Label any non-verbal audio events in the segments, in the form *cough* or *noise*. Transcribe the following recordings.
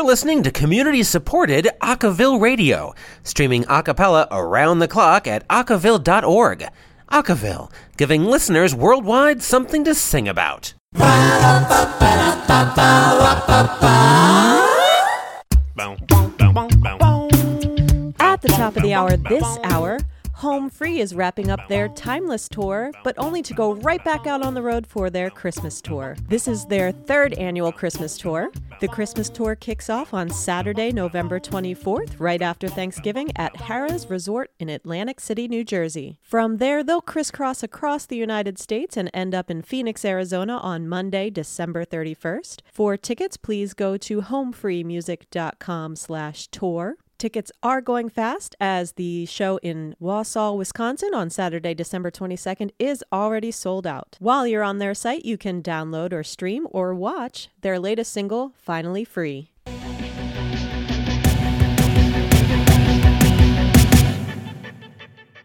You're listening to community supported Acaville Radio, streaming a cappella around the clock at acaville.org. Acaville, giving listeners worldwide something to sing about. At the top of the hour this hour, Home Free is wrapping up their Timeless tour, but only to go right back out on the road for their Christmas tour. This is their third annual Christmas tour. The Christmas tour kicks off on Saturday, November 24th, right after Thanksgiving at Harrah's Resort in Atlantic City, New Jersey. From there, they'll crisscross across the United States and end up in Phoenix, Arizona on Monday, December 31st. For tickets, please go to homefreemusic.com slash tour. Tickets are going fast as the show in Wausau, Wisconsin on Saturday, December 22nd is already sold out. While you're on their site, you can download or stream or watch their latest single, Finally Free.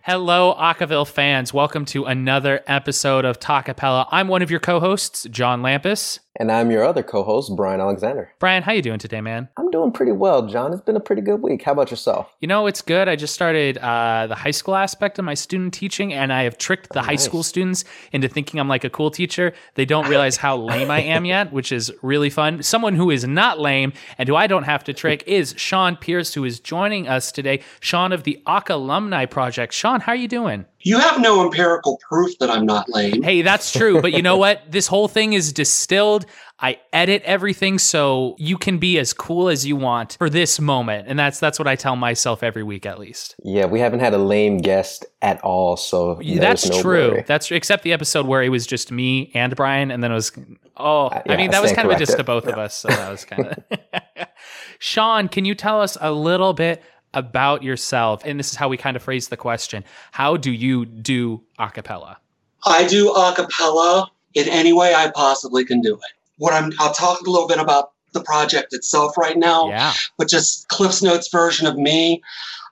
Hello, Acaville fans. Welcome to another episode of Talkapella. I'm one of your co-hosts, John Lampus. And I'm your other co-host, Brian Alexander. Brian, how you doing today, man? I'm doing pretty well, John. It's been a pretty good week. How about yourself? You know, it's good. I just started uh, the high school aspect of my student teaching, and I have tricked the Oh, high nice. school students into thinking I'm like a cool teacher. They don't realize how lame I am yet, which is really fun. Someone who is not lame and who I don't have to trick is Sean Pierce, who is joining us today. Sean of the ACA Alumni Project. Sean, how are you doing? You have no empirical proof that I'm not lame. Hey, that's true. But you know what? This whole thing is distilled. I edit everything so you can be as cool as you want for this moment. And that's that's what I tell myself every week at least. Yeah, we haven't had a lame guest at all, so that's no true. worry. That's except the episode where it was just me and Brian and then it was oh, uh, I yeah, mean that was stand kind of a diss to corrected. both of us. So that was kind of *laughs* *laughs* Sean, can you tell us a little bit about yourself? And this is how we kind of phrase the question. How do you do a cappella? I do a cappella in any way I possibly can do it. What I'm I'll talk a little bit about the project itself right now, Yeah. but just Cliff's Notes version of me.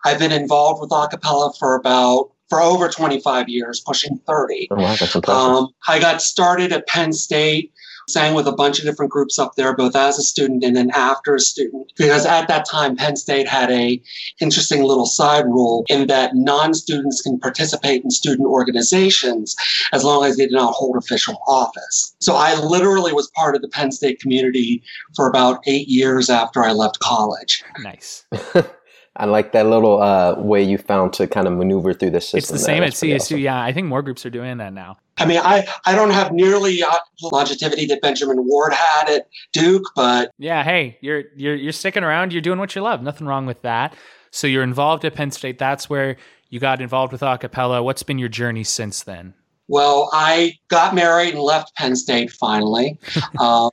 I've been involved with a cappella for about for over 25 years, pushing 30. Oh, wow, that's impressive. Um, I got started at Penn State, sang with a bunch of different groups up there, both as a student and then after a student. Because at that time, Penn State had a interesting little side rule in that non-students can participate in student organizations as long as they did not hold official office. So I literally was part of the Penn State community for about eight years after I left college. Nice. *laughs* I like that little uh, way you found to kind of maneuver through the system. It's the there. same at That's pretty CSU. awesome. Yeah, I think more groups are doing that now. I mean, I, I don't have nearly uh, longevity that Benjamin Ward had at Duke, but Yeah, hey, you're you're you're sticking around. You're doing what you love. Nothing wrong with that. So you're involved at Penn State. That's where you got involved with a cappella. What's been your journey since then? Well, I got married and left Penn State finally, *laughs* um,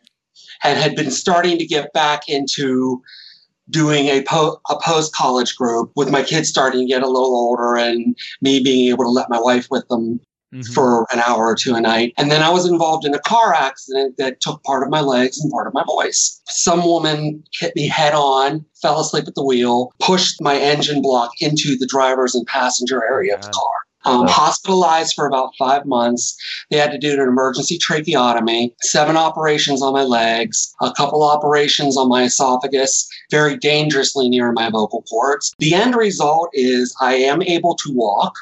and had been starting to get back into doing a, po- a post college group with my kids starting to get a little older and me being able to let my wife with them Mhm. for an hour or two a night. And then I was involved in a car accident that took part of my legs and part of my voice. Some woman hit me head on, fell asleep at the wheel, pushed my engine block into the driver's and passenger area of the car. Um, hospitalized for about five months. They had to do an emergency tracheotomy, seven operations on my legs, a couple operations on my esophagus, very dangerously near my vocal cords. The end result is I am able to walk,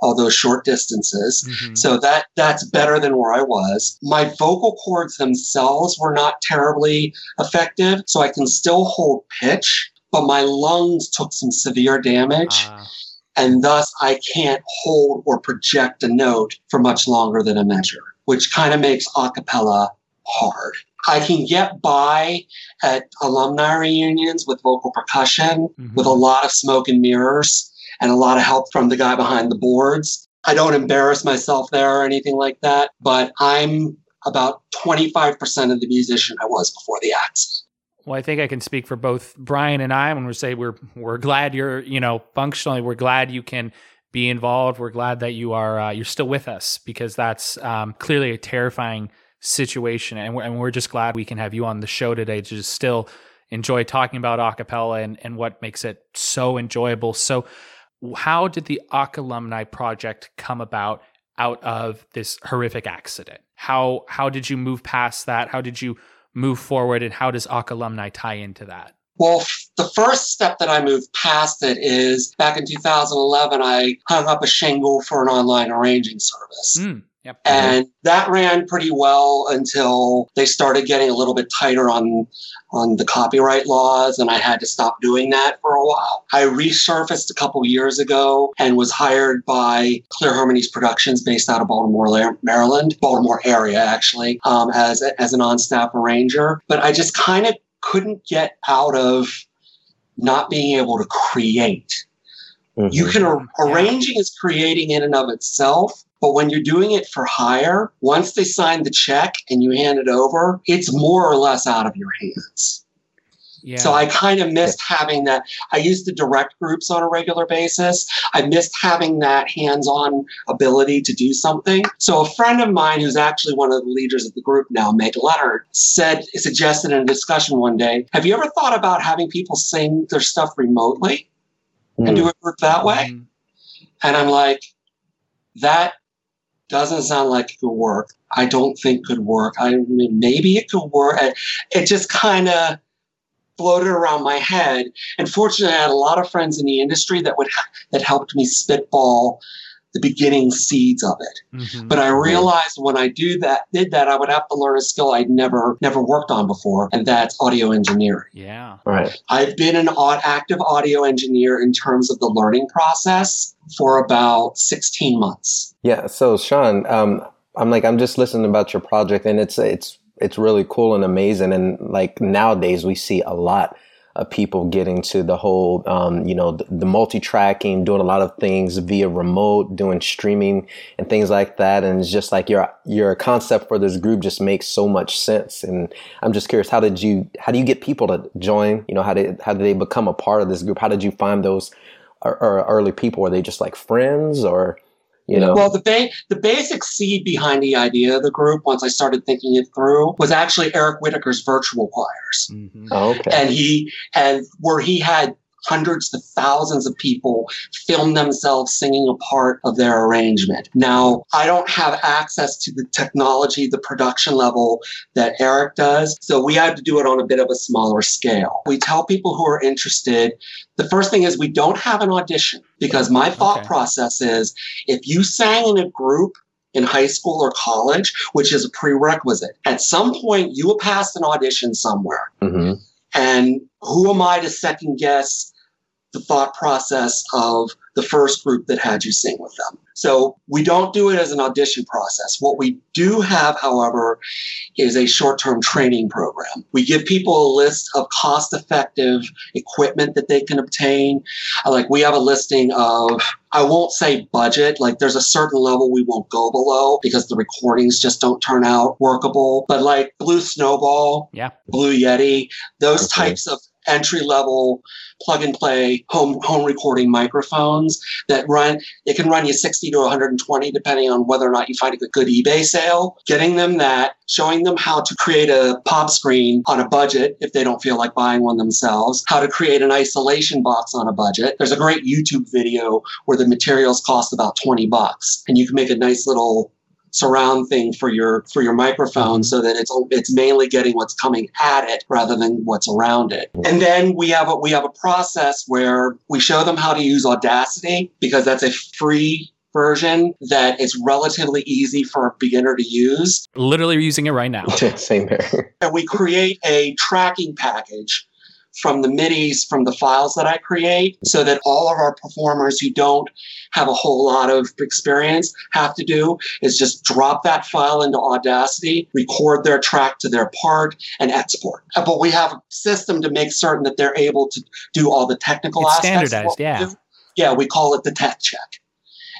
although short distances. Mhm. So that that's better than where I was. My vocal cords themselves were not terribly effective, so I can still hold pitch, but my lungs took some severe damage Ah, and thus I can't hold or project a note for much longer than a measure, which kind of makes a cappella hard. I can get by at alumni reunions with vocal percussion, mhm. with a lot of smoke and mirrors and a lot of help from the guy behind the boards. I don't embarrass myself there or anything like that, but I'm about 25% of the musician I was before the accident. Well, I think I can speak for both Brian and I when we say we're we're glad you're you know functionally we're glad you can be involved. We're glad that you are uh, you're still with us because that's um, clearly a terrifying situation, and we're, and we're just glad we can have you on the show today to just still enjoy talking about acapella and and what makes it so enjoyable. So, how did the ACA alumni project come about out of this horrific accident? How how did you move past that? How did you move forward, and how does ACA alumni tie into that? Well, the first step that I moved past it is back in 2011, I hung up a shingle for an online arranging service. Mm, yep. And that ran pretty well until they started getting a little bit tighter on on the copyright laws, and I had to stop doing that for a while. I resurfaced a couple years ago and was hired by Clear Harmonies Productions, based out of Baltimore, Maryland, Baltimore area actually, um, as a, as an on staff arranger. But I just kind of couldn't get out of not being able to create. Mhm. You can ar- Yeah. arranging is creating in and of itself, but when you're doing it for hire, once they sign the check and you hand it over, it's more or less out of your hands. yeah. So I kind of missed having that. I used to direct groups on a regular basis. I missed having that hands-on ability to do something. So a friend of mine who's actually one of the leaders of the group now, Meg Leonard, said suggested in a discussion one day, have you ever thought about having people sing their stuff remotely and do it work that way? Mhm. And I'm like, that doesn't sound like it could work. I don't think could work. I mean, maybe it could work. It just kind of floated around my head. And fortunately, I had a lot of friends in the industry that would that helped me spitball the beginning seeds of it. Mhm. But I realized when I do that, did that, I would have to learn a skill I'd never never worked on before, and that's audio engineering. yeah. Right. I've been an active audio engineer in terms of the learning process for about 16 months. Yeah. So Sean, um, I'm like, I'm just listening about your project and it's, it's, it's really cool and amazing. And like nowadays we see a lot of people getting to the whole, um, you know, the, the multi-tracking, doing a lot of things via remote, doing streaming and things like that. And it's just like your, your concept for this group just makes so much sense. And I'm just curious, how did you, how do you get people to join? You know, how did, how did they become a part of this group? How did you find those or, or early people? Were they just like friends or, you know? Well, the ba- the basic seed behind the idea of the group, once I started thinking it through, was actually Eric Whitacre's virtual choirs. Mhm. Oh, okay. and he and where he had hundreds to thousands of people film themselves singing a part of their arrangement. Now, I don't have access to the technology, the production level that Eric does, so we had to do it on a bit of a smaller scale. We tell people who are interested, the first thing is we don't have an audition because my thought Okay. process is if you sang in a group in high school or college, which is a prerequisite, at some point you will pass an audition somewhere. hmm And who am I to second guess the thought process of the first group that had you sing with them? So we don't do it as an audition process. What we do have, however, is a short term training program. We give people a list of cost effective equipment that they can obtain. Like we have a listing of, I won't say budget, like there's a certain level we won't go below because the recordings just don't turn out workable. But like Blue Snowball, Yeah. Blue Yeti, those Okay. types of entry level plug and play home home recording microphones that run it can run you 60 to 120 depending on whether or not you find a good, ebay sale. Getting them that showing them how to create a pop screen on a budget if they don't feel like buying one themselves. How to create an isolation box on a budget. There's a great youtube video where the materials cost about 20 bucks and you can make a nice little surround thing for your for your microphone so that it's it's mainly getting what's coming at it rather than what's around it. And then we have a we have a process where we show them how to use Audacity because that's a free version that is relatively easy for a beginner to use. Literally using it right now. *laughs* Same here. And we create a tracking package from the MIDIs from the files that I create so that all of our performers who don't have a whole lot of experience have to do is just drop that file into Audacity, record their track to their part, and export. Uh, But we have a system to make certain that they're able to do all the technical It's aspects. standardized, yeah. do. Yeah, we call it the tech check.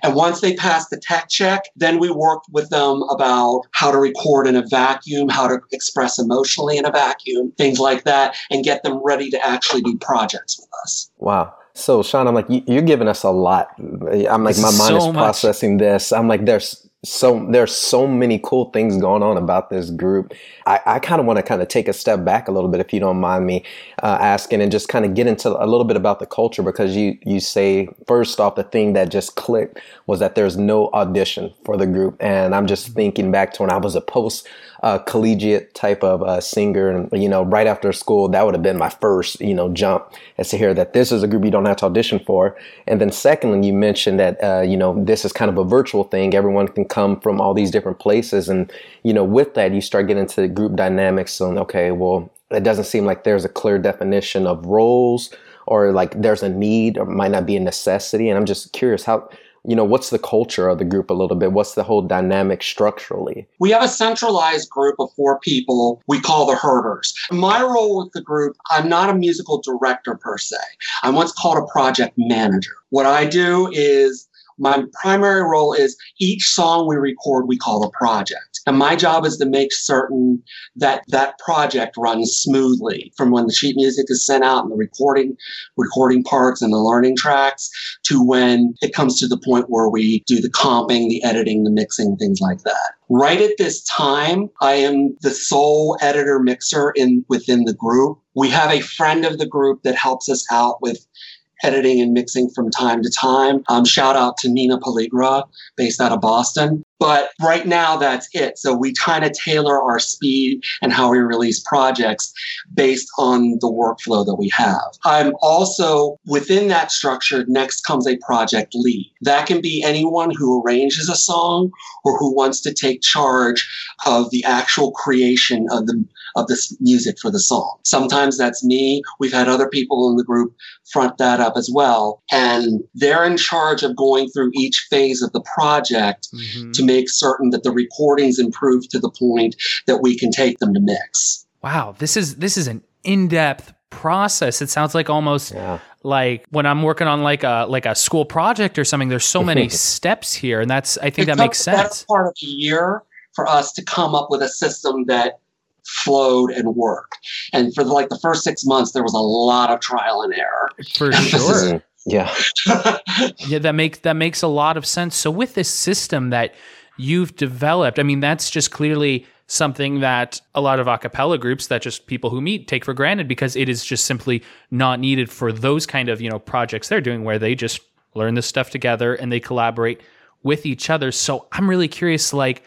And once they pass the tech check, then we work with them about how to record in a vacuum, how to express emotionally in a vacuum, things like that, and get them ready to actually do projects with us. Wow. So Sean, I'm like, you- you're giving us a lot. I'm like, This my mind so is much. processing this. I'm like, there's so there's so many cool things going on about this group. I, I kind of want to kind of take a step back a little bit, if you don't mind me uh, asking, and just kind of get into a little bit about the culture because you you say first off the thing that just clicked was that there's no audition for the group, and I'm just thinking back to when I was a post uh, collegiate type of uh, singer. And, you know, right after school, that would have been my first, you know, jump as to hear that this is a group you don't have to audition for. And then secondly, you mentioned that, uh, you know, this is kind of a virtual thing. Everyone can come from all these different places. And, you know, with that, you start getting into the group dynamics and, okay, well, it doesn't seem like there's a clear definition of roles or like there's a need or might not be a necessity. And I'm just curious how, you know what's the culture of the group a little bit? What's the whole dynamic structurally? We have a centralized group of four people we call the herders. My role with the group i'm not a musical director per se. I'm what's called a project manager. What i do is my primary role is each song we record we call a project and my job is to make certain that that project runs smoothly from when the sheet music is sent out and the recording recording parts and the learning tracks to when it comes to the point where we do the comping the editing the mixing things like that. Right at this time i am the sole editor mixer in within the group. We have a friend of the group that helps us out with editing and mixing from time to time. Um, shout out to Nina Paligra, based out of Boston. But right now, that's it. So we kind of tailor our speed and how we release projects based on the workflow that we have. I'm also within that structure, next comes a project lead. That can be anyone who arranges a song or who wants to take charge of the actual creation of the of this music for the song. Sometimes that's me. We've had other people in the group front that up as well. And they're in charge of going through each phase of the project mm-hmm. to make certain that the recordings improve to the point that we can take them to mix. Wow, this is this is an in-depth process. It sounds like almost yeah. like when I'm working on like a like a school project or something. There's so many *laughs* steps here, and that's I think it that makes sense. That's Part of a year for us to come up with a system that flowed and worked. And for like the first six months, there was a lot of trial and error. For sure. Mm, yeah. *laughs* yeah, that makes that makes a lot of sense. So with this system that you've developed, I mean, that's just clearly something that a lot of acapella groups that just people who meet take for granted because it is just simply not needed for those kind of, you know, projects they're doing where they just learn this stuff together and they collaborate with each other. So I'm really curious like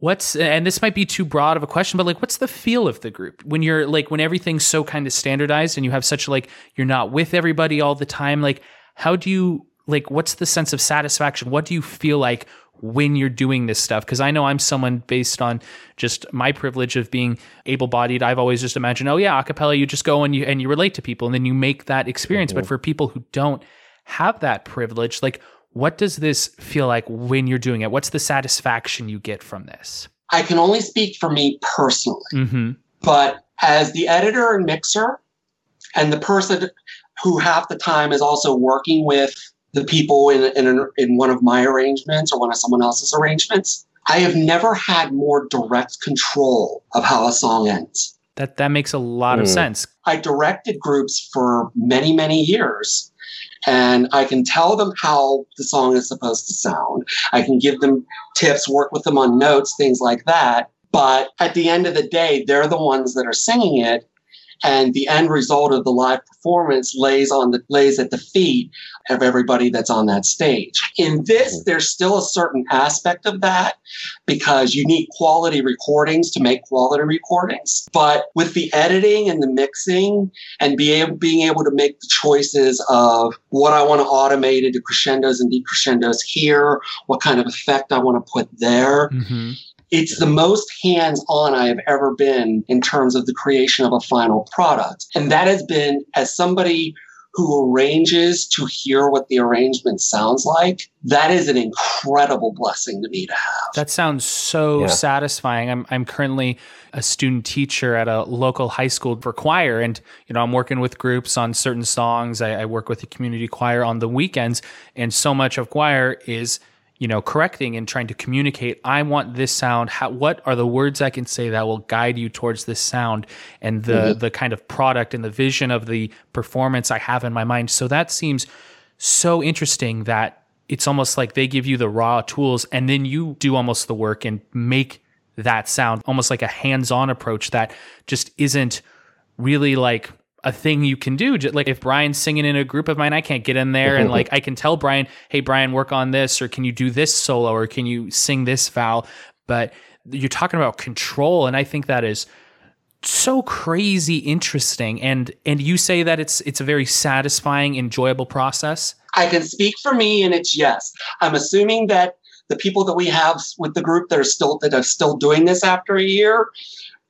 what's and this might be too broad of a question but like what's the feel of the group? When you're like when everything's so kind of standardized and you have such like you're not with everybody all the time like how do you like what's the sense of satisfaction? What do you feel like when you're doing this stuff? Because i know i'm someone based on just my privilege of being able-bodied. I've always just imagined oh yeah acapella you just go and you and you relate to people and then you make that experience. Mm-hmm. but for people who don't have that privilege like what does this feel like when you're doing it? What's the satisfaction you get from this? I can only speak for me personally, mm-hmm. but as the editor and mixer, and the person who half the time is also working with the people in, in, in one of my arrangements or one of someone else's arrangements, I have never had more direct control of how a song ends. That that makes a lot mm. of sense. I directed groups for many, many years and I can tell them how the song is supposed to sound. I can give them tips, work with them on notes, things like that. But at the end of the day, they're the ones that are singing it and the end result of the live performance lays on the lays at the feet of everybody that's on that stage. In this, mm-hmm. there's still a certain aspect of that because you need quality recordings to make quality recordings. But with the editing and the mixing and be able, being able to make the choices of what I want to automate into crescendos and decrescendos here, what kind of effect I want to put there. Mm-hmm it's the most hands on I have ever been in terms of the creation of a final product. And that has been as somebody who arranges to hear what the arrangement sounds like, that is an incredible blessing to me to have. That sounds so yeah. satisfying. I'm I'm currently a student teacher at a local high school for choir, and you know I'm working with groups on certain songs. I, I work with the community choir on the weekends, and so much of choir is you know, correcting and trying to communicate, I want this sound. How, what are the words I can say that will guide you towards this sound and the mm-hmm. the kind of product and the vision of the performance I have in my mind. So that seems so interesting that it's almost like they give you the raw tools and then you do almost the work and make that sound almost like a hands-on approach that just isn't really like a thing you can do. Like if Brian's singing in a group of mine, I can't get in there and like *laughs* I can tell Brian, "Hey Brian, work on this or can you do this solo or can you sing this vowel?" But you're talking about control and I think that is so crazy interesting and and you say that it's it's a very satisfying enjoyable process i can speak for me and it's yes i'm assuming that the people that we have with the group that are still that are still doing this after a year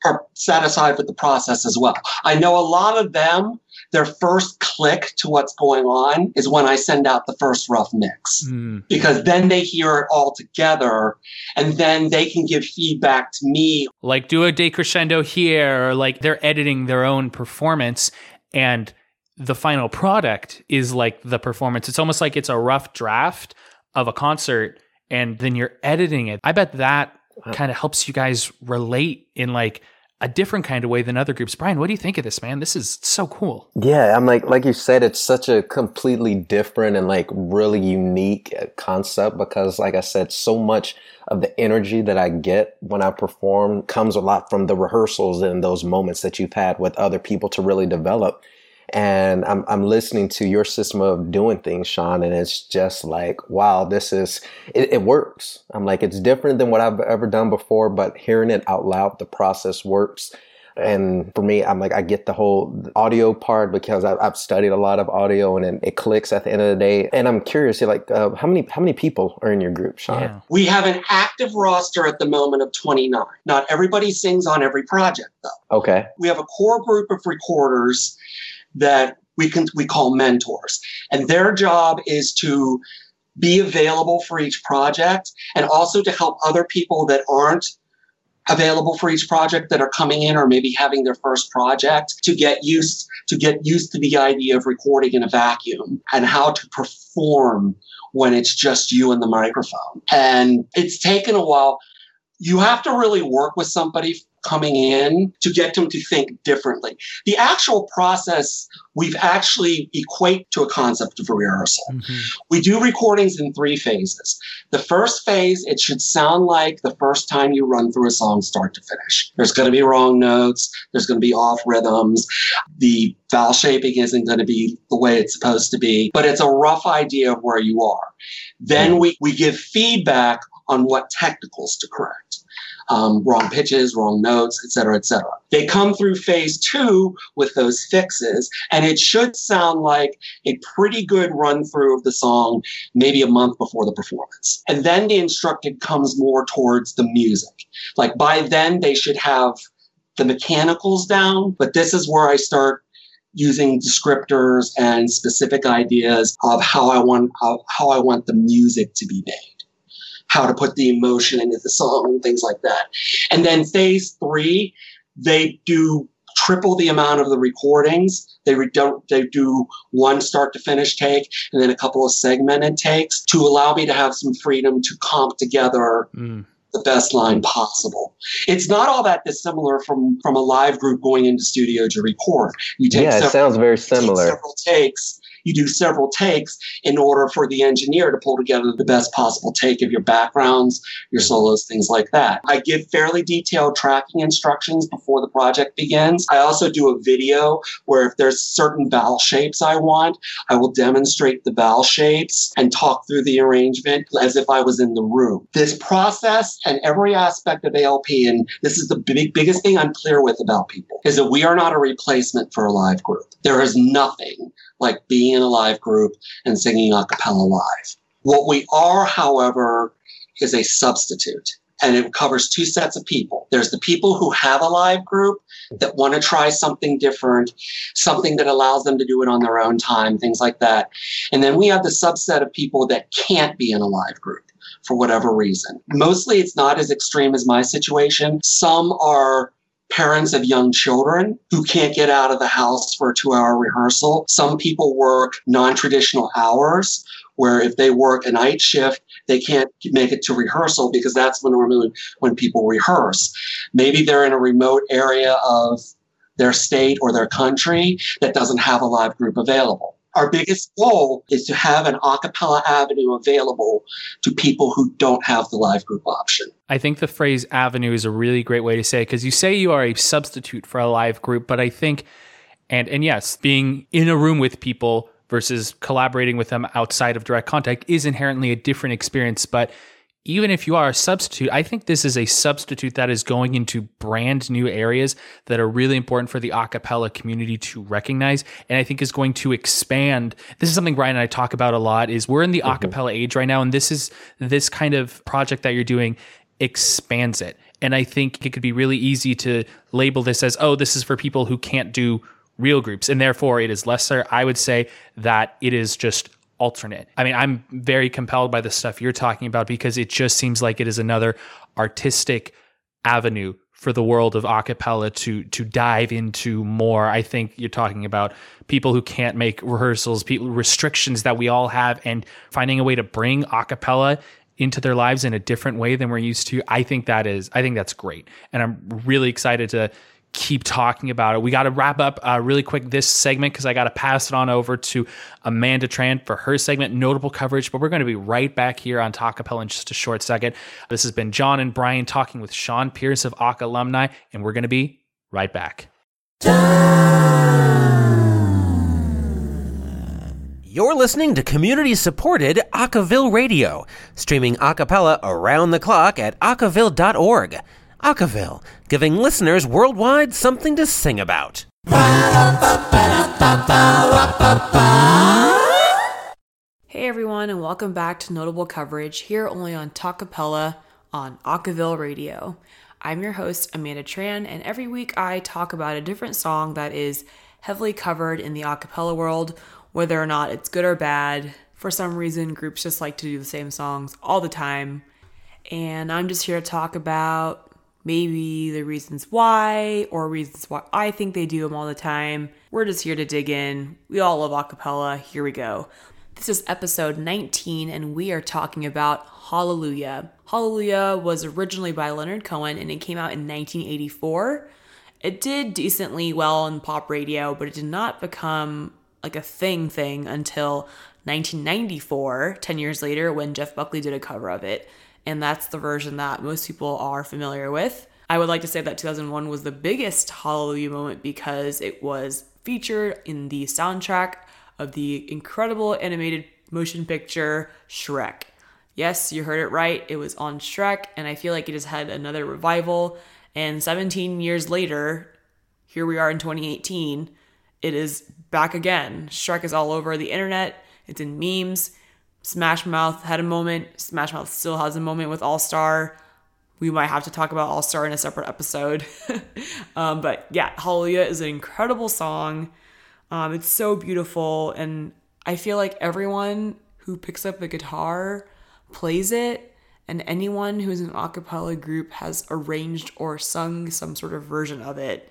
are satisfied with the process as well i know a lot of them their first click to what's going on is when I send out the first rough mix mm. because then they hear it all together and then they can give feedback to me. Like do a decrescendo here, or like they're editing their own performance and the final product is like the performance. It's almost like it's a rough draft of a concert and then you're editing it. I bet that kind of helps you guys relate in like a different kind of way than other groups. Brian, what do you think of this, man? This is so cool. Yeah, I'm like, like you said, it's such a completely different and like really unique uh, concept because, like I said, so much of the energy that I get when I perform comes a lot from the rehearsals and those moments that you've had with other people to really develop and I'm I'm listening to your system of doing things, Sean, and it's just like, wow, this is it, it, works. I'm like, it's different than what I've ever done before, but hearing it out loud, the process works. And for me, I'm like, I get the whole audio part because I've, I've studied a lot of audio, and it, it, clicks at the end of the day. And I'm curious, like, uh, how many how many people are in your group, Sean? Yeah. We have an active roster at the moment of 29. Not everybody sings on every project, though. Okay. We have a core group of recorders that we can we call mentors. And their job is to be available for each project and also to help other people that aren't available for each project that are coming in or maybe having their first project to get used to get used to the idea of recording in a vacuum and how to perform when it's just you and the microphone. And it's taken a while. You have to really work with somebody coming in to get them to think differently. The actual process we've actually equate to a concept of a rehearsal. Mm-hmm. We do recordings in three phases. The first phase, it should sound like the first time you run through a song start to finish. There's going to be wrong notes, there's going to be off rhythms, the vowel shaping isn't going to be the way it's supposed to be, but it's a rough idea of where you are. Then we, we give feedback on what technicals to correct um, wrong pitches, wrong notes, et cetera, et cetera. They come through phase two with those fixes, and it should sound like a pretty good run through of the song maybe a month before the performance. And then the instructed comes more towards the music. Like by then, they should have the mechanicals down, but this is where I start using descriptors and specific ideas of how I want how, how I want the music to be made how to put the emotion into the song and things like that. And then phase three, they do triple the amount of the recordings. They re- they do one start to finish take and then a couple of segmented takes to allow me to have some freedom to comp together mm. the best line possible. It's not all that dissimilar from from a live group going into studio to record. You take yeah, it sounds very similar. several takes you do several takes in order for the engineer to pull together the best possible take of your backgrounds, your solos, things like that. I give fairly detailed tracking instructions before the project begins. I also do a video where if there's certain vowel shapes I want, I will demonstrate the vowel shapes and talk through the arrangement as if I was in the room. This process and every aspect of ALP, and this is the big, biggest thing I'm clear with about people, is that we are not a replacement for a live group. There is nothing like being in a live group and singing a cappella live. What we are, however, is a substitute. And it covers two sets of people. There's the people who have a live group that want to try something different, something that allows them to do it on their own time, things like that. And then we have the subset of people that can't be in a live group for whatever reason. Mostly it's not as extreme as my situation. Some are parents of young children who can't get out of the house for a two hour rehearsal. Some people work non traditional hours where if they work a night shift, they can't make it to rehearsal because that's when normally when people rehearse. Maybe they're in a remote area of their state or their country that doesn't have a live group available. Our biggest goal is to have an a cappella avenue available to people who don't have the live group option. I think the phrase avenue is a really great way to say because you say you are a substitute for a live group, but I think, and and yes, being in a room with people versus collaborating with them outside of direct contact is inherently a different experience. But even if you are a substitute, I think this is a substitute that is going into brand new areas that are really important for the acapella community to recognize. And I think is going to expand. This is something Ryan and I talk about a lot is we're in the mm-hmm. acapella age right now. And this is this kind of project that you're doing expands it. And I think it could be really easy to label this as, oh, this is for people who can't do real groups. And therefore it is lesser. I would say that it is just alternate. I mean, I'm very compelled by the stuff you're talking about because it just seems like it is another artistic avenue for the world of acapella to to dive into more. I think you're talking about people who can't make rehearsals, people restrictions that we all have and finding a way to bring acapella into their lives in a different way than we're used to. I think that is I think that's great. And I'm really excited to keep talking about it. We got to wrap up uh, really quick this segment because I got to pass it on over to Amanda Tran for her segment, notable coverage. But we're going to be right back here on Talkapella in just a short second. This has been John and Brian talking with Sean Pierce of ACA alumni, and we're going to be right back. You're listening to community supported Acaville Radio, streaming acapella around the clock at acaville.org. Acaville, giving listeners worldwide something to sing about. Hey everyone, and welcome back to Notable Coverage here only on Talkapella on Acaville Radio. I'm your host, Amanda Tran, and every week I talk about a different song that is heavily covered in the acapella world, whether or not it's good or bad. For some reason, groups just like to do the same songs all the time. And I'm just here to talk about maybe the reasons why or reasons why I think they do them all the time. We're just here to dig in. We all love acapella. Here we go. This is episode 19, and we are talking about Hallelujah. Hallelujah was originally by Leonard Cohen and it came out in 1984. It did decently well on pop radio, but it did not become like a thing thing until 1994, 10 years later, when Jeff Buckley did a cover of it and that's the version that most people are familiar with. I would like to say that 2001 was the biggest Hallelujah moment because it was featured in the soundtrack of the incredible animated motion picture Shrek. Yes, you heard it right. It was on Shrek, and I feel like it has had another revival. And 17 years later, here we are in 2018, it is back again. Shrek is all over the internet, it's in memes, Smash Mouth had a moment. Smash Mouth still has a moment with All Star. We might have to talk about All Star in a separate episode. *laughs* um, but yeah, Hallelujah is an incredible song. Um, it's so beautiful. And I feel like everyone who picks up a guitar plays it. And anyone who's in an a cappella group has arranged or sung some sort of version of it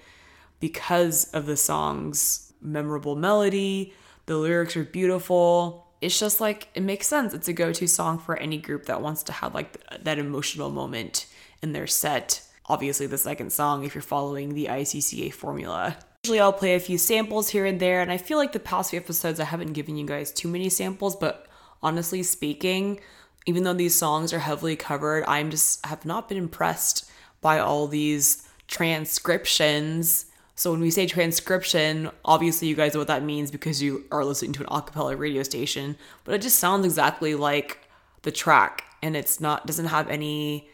because of the song's memorable melody. The lyrics are beautiful it's just like it makes sense. It's a go-to song for any group that wants to have like that emotional moment in their set. Obviously, the second song if you're following the ICCA formula. Usually, I'll play a few samples here and there, and I feel like the past few episodes I haven't given you guys too many samples, but honestly speaking, even though these songs are heavily covered, I'm just have not been impressed by all these transcriptions so when we say transcription, obviously you guys know what that means because you are listening to an acapella radio station, but it just sounds exactly like the track and it's not doesn't have any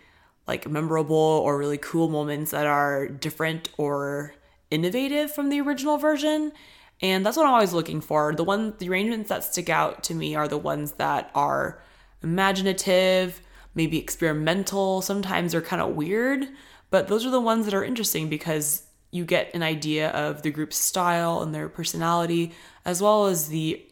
like memorable or really cool moments that are different or innovative from the original version. And that's what I'm always looking for. The one the arrangements that stick out to me are the ones that are imaginative, maybe experimental, sometimes they're kind of weird, but those are the ones that are interesting because you get an idea of the group's style and their personality, as well as the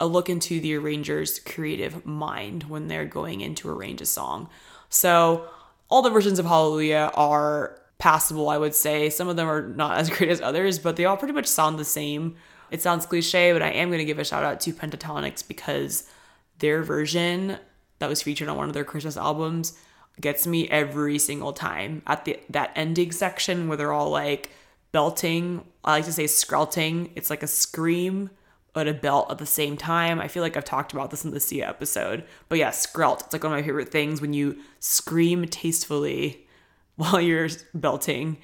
a look into the arranger's creative mind when they're going in to arrange a song. So all the versions of Hallelujah are passable, I would say. Some of them are not as *laughs* great as others, but they all pretty much sound the same. It sounds cliche, but I am going to give a shout out to Pentatonix because their version that was featured on one of their Christmas albums gets me every single time at the that ending section where they're all like belting. I like to say skrelting. It's like a scream at a belt at the same time. I feel like I've talked about this in the Sia episode. But yeah, Skrelt. It's like one of my favorite things when you scream tastefully *laughs* while you're belting.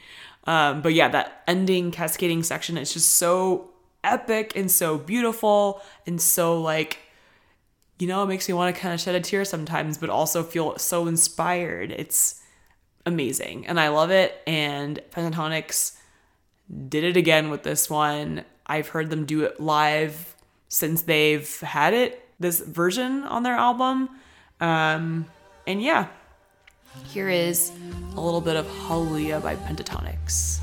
Um, but yeah, that ending cascading section is just so epic and so beautiful and so like you know, it makes me want to kind of shed a tear sometimes, but also feel so inspired. It's amazing. And I love it. And Pentatonix did it again with this one. I've heard them do it live since they've had it, this version on their album. Um, and yeah, here is a little bit of Hallelujah by Pentatonix.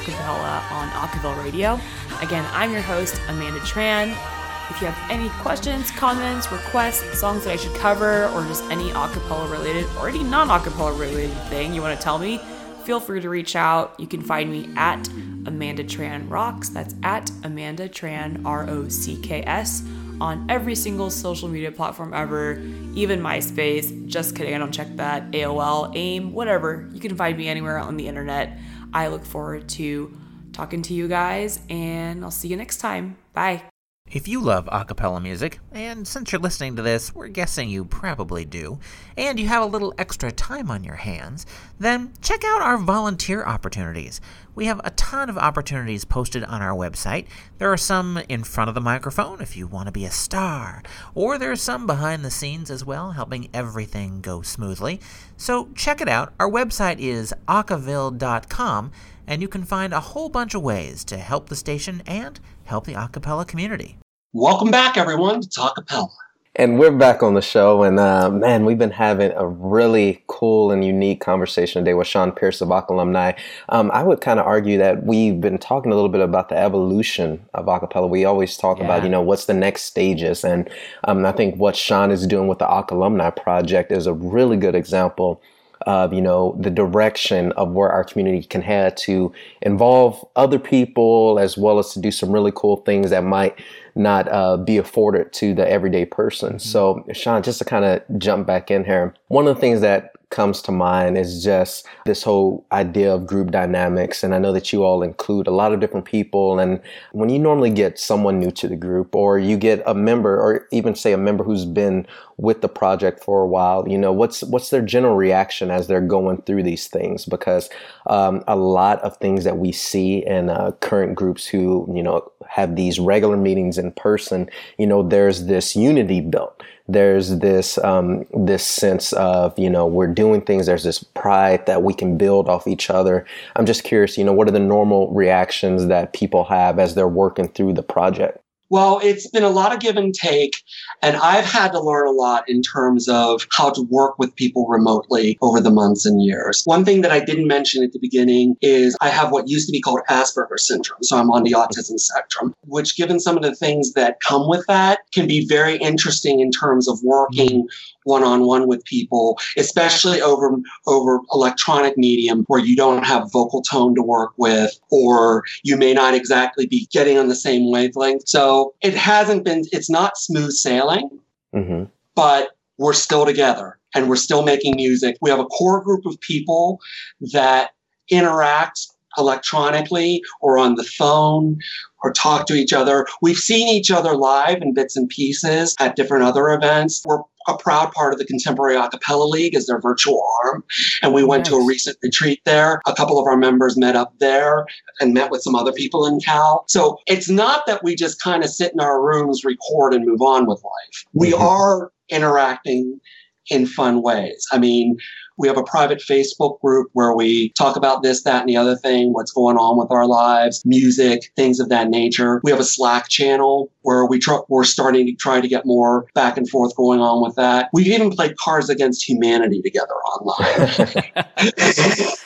Here on Acapella Radio. Again, I'm your host, Amanda Tran. If you have any questions, comments, requests, songs that I should cover, or just any acapella related or any non acapella related thing you want to tell me, feel free to reach out. You can find me at Amanda Tran Rocks. That's at Amanda Tran, R O C K S, on every single social media platform ever, even MySpace. Just kidding, I don't check that. AOL, AIM, whatever. You can find me anywhere on the internet. I look forward to talking to you guys, and I'll see you next time. Bye. If you love acapella music, and since you're listening to this, we're guessing you probably do, and you have a little extra time on your hands, then check out our volunteer opportunities. We have a ton of opportunities posted on our website. There are some in front of the microphone if you want to be a star, or there are some behind the scenes as well, helping everything go smoothly. So check it out. Our website is acaville.com, and you can find a whole bunch of ways to help the station and help the acapella community. Welcome back, everyone, to Talkapella. And we're back on the show, and uh, man, we've been having a really cool and unique conversation today with Sean Pierce of Alumni. Um, I would kind of argue that we've been talking a little bit about the evolution of acapella. We always talk yeah. about, you know, what's the next stages, and um, I think what Sean is doing with the Alumni project is a really good example of you know the direction of where our community can head to involve other people as well as to do some really cool things that might not uh, be afforded to the everyday person. Mm-hmm. So, Sean, just to kind of jump back in here, one of the things that comes to mind is just this whole idea of group dynamics. And I know that you all include a lot of different people. And when you normally get someone new to the group, or you get a member, or even say a member who's been with the project for a while, you know, what's what's their general reaction as they're going through these things? Because um, a lot of things that we see in uh, current groups who, you know, have these regular meetings in person, you know, there's this unity built there's this um, this sense of you know we're doing things. There's this pride that we can build off each other. I'm just curious you know what are the normal reactions that people have as they're working through the project well, it's been a lot of give and take, and I've had to learn a lot in terms of how to work with people remotely over the months and years. One thing that I didn't mention at the beginning is I have what used to be called Asperger's syndrome. So I'm on the autism spectrum, which, given some of the things that come with that, can be very interesting in terms of working one-on-one with people, especially over over electronic medium where you don't have vocal tone to work with, or you may not exactly be getting on the same wavelength. So it hasn't been. It's not smooth sailing, mm-hmm. but we're still together and we're still making music. We have a core group of people that interact electronically or on the phone or talk to each other. We've seen each other live in bits and pieces at different other events. We're a proud part of the Contemporary Acapella League as their virtual arm. And we went nice. to a recent retreat there. A couple of our members met up there and met with some other people in Cal. So it's not that we just kind of sit in our rooms, record, and move on with life. We mm-hmm. are interacting in fun ways. I mean, We have a private Facebook group where we talk about this, that, and the other thing, what's going on with our lives, music, things of that nature. We have a Slack channel where we tr- we're starting to try to get more back and forth going on with that. We've even played Cards Against Humanity together online, *laughs*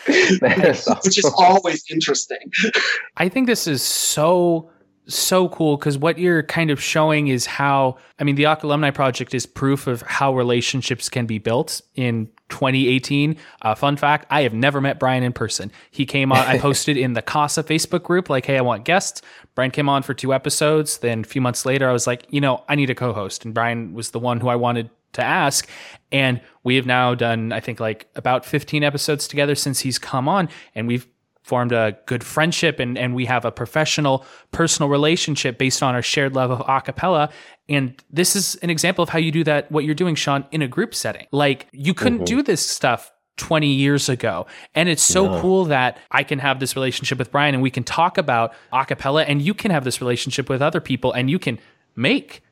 *laughs* which is always interesting. *laughs* I think this is so so cool because what you're kind of showing is how I mean the ACA Alumni Project is proof of how relationships can be built in 2018. Uh, fun fact: I have never met Brian in person. He came on. I *laughs* posted in the CASA Facebook group like, "Hey, I want guests." Brian came on for two episodes. Then a few months later, I was like, you know, I need a co-host, and Brian was the one who I wanted to ask. And we have now done, I think, like about 15 episodes together since he's come on, and we've formed a good friendship and, and we have a professional personal relationship based on our shared love of acapella and this is an example of how you do that what you're doing sean in a group setting like you couldn't mm-hmm. do this stuff 20 years ago. And it's so no. cool that I can have this relationship with Brian and we can talk about acapella and you can have this relationship with other people and you can make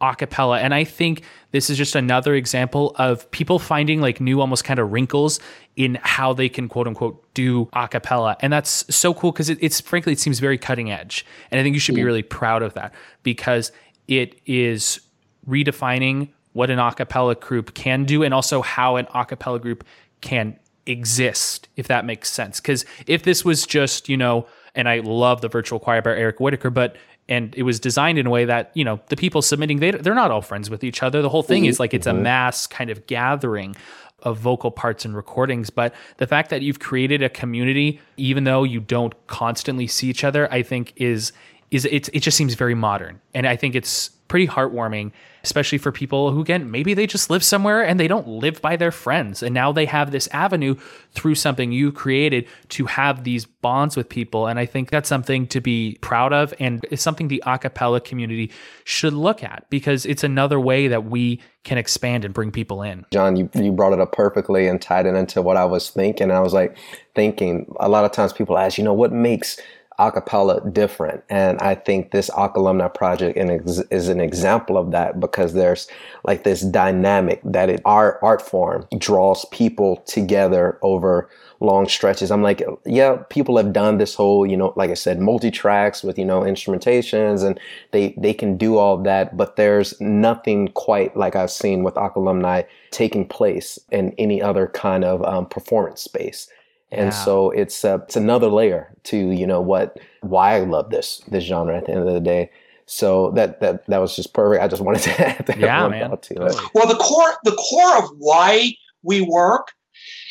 acapella. And I think this is just another example of people finding like new, almost kind of wrinkles in how they can quote unquote do acapella. And that's so cool because it, it's frankly, it seems very cutting edge. And I think you should be mm. really proud of that because it is redefining what an acapella group can do and also how an acapella group can exist, if that makes sense. Because if this was just, you know, and I love the virtual choir by Eric Whitacre, but and it was designed in a way that you know the people submitting they they're not all friends with each other. The whole thing is like it's a mm-hmm. mass kind of gathering of vocal parts and recordings. But the fact that you've created a community, even though you don't constantly see each other, I think is is it it just seems very modern, and I think it's pretty heartwarming especially for people who again maybe they just live somewhere and they don't live by their friends. And now they have this avenue through something you created to have these bonds with people. And i think that's something to be proud of and it's something the acapella community should look at because it's another way that we can expand and bring people in. John you, you brought it up perfectly and tied it into what i was thinking. I was like thinking a lot of times people ask you know what makes acapella different. And I think this Alumni Project is an example of that because there's like this dynamic that it, our art form draws people together over long stretches. I'm like, yeah, people have done this whole, you know, like I said, multi tracks with, you know, instrumentations and they, they can do all that, but there's nothing quite like I've seen with Alumni taking place in any other kind of um, performance space. And yeah. so it's uh, it's another layer to you know what why I love this this genre at the end of the day. So that that that was just perfect. I just wanted to *laughs* add that yeah, man. to it. Well, the core the core of why we work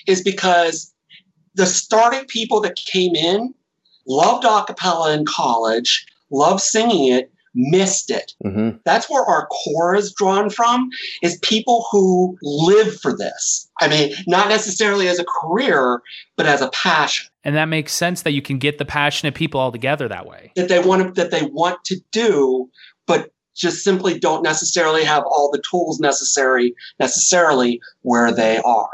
is because the starting people that came in loved acapella in college, loved singing it, missed it. Mm-hmm. That's where our core is drawn from is people who live for this. I mean, not necessarily as a career, but as a passion. And that makes sense that you can get the passionate people all together that way. That they want to, that they want to do, but just simply don't necessarily have all the tools necessary necessarily where they are.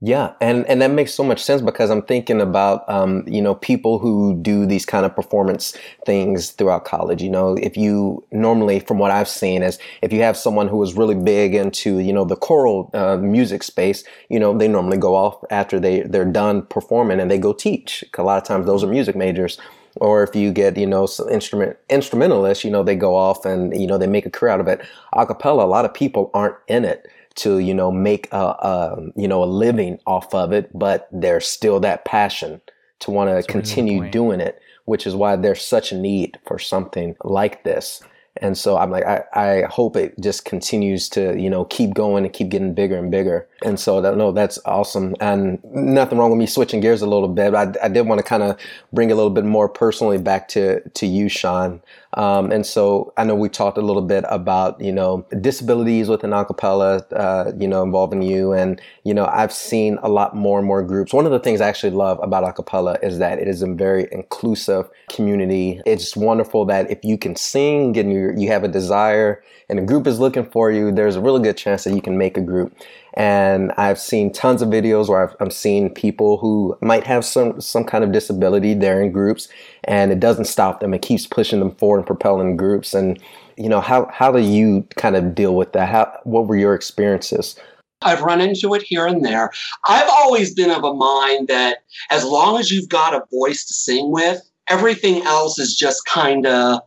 Yeah, and and that makes so much sense because I'm thinking about um, you know people who do these kind of performance things throughout college. You know, if you normally, from what I've seen, is if you have someone who is really big into you know the choral uh, music space, you know they normally go off after they they're done performing and they go teach. A lot of times those are music majors or if you get you know instrument instrumentalists you know they go off and you know they make a career out of it a cappella a lot of people aren't in it to you know make a, a you know a living off of it, but there's still that passion to want to continue doing it, which is why there's such a need for something like this. And so I'm like, I, I hope it just continues to, you know, keep going and keep getting bigger and bigger. And so that, no, that's awesome. And nothing wrong with me switching gears a little bit. But I, I did want to kind of bring a little bit more personally back to, to you, Sean. Um, and so I know we talked a little bit about, you know, disabilities within acapella, uh, you know, involving you. And, you know, I've seen a lot more and more groups. One of the things I actually love about acapella is that it is a very inclusive community. It's wonderful that if you can sing and you you have a desire and a group is looking for you, there's a really good chance that you can make a group. And I've seen tons of videos where I've, I've seen people who might have some, some kind of disability. They're in groups and it doesn't stop them. It keeps pushing them forward and propelling groups. And, you know, how, how do you kind of deal with that? How, what were your experiences I've run into it here and there. I've always been of a mind that as long as you've got a voice to sing with, everything else is just kind of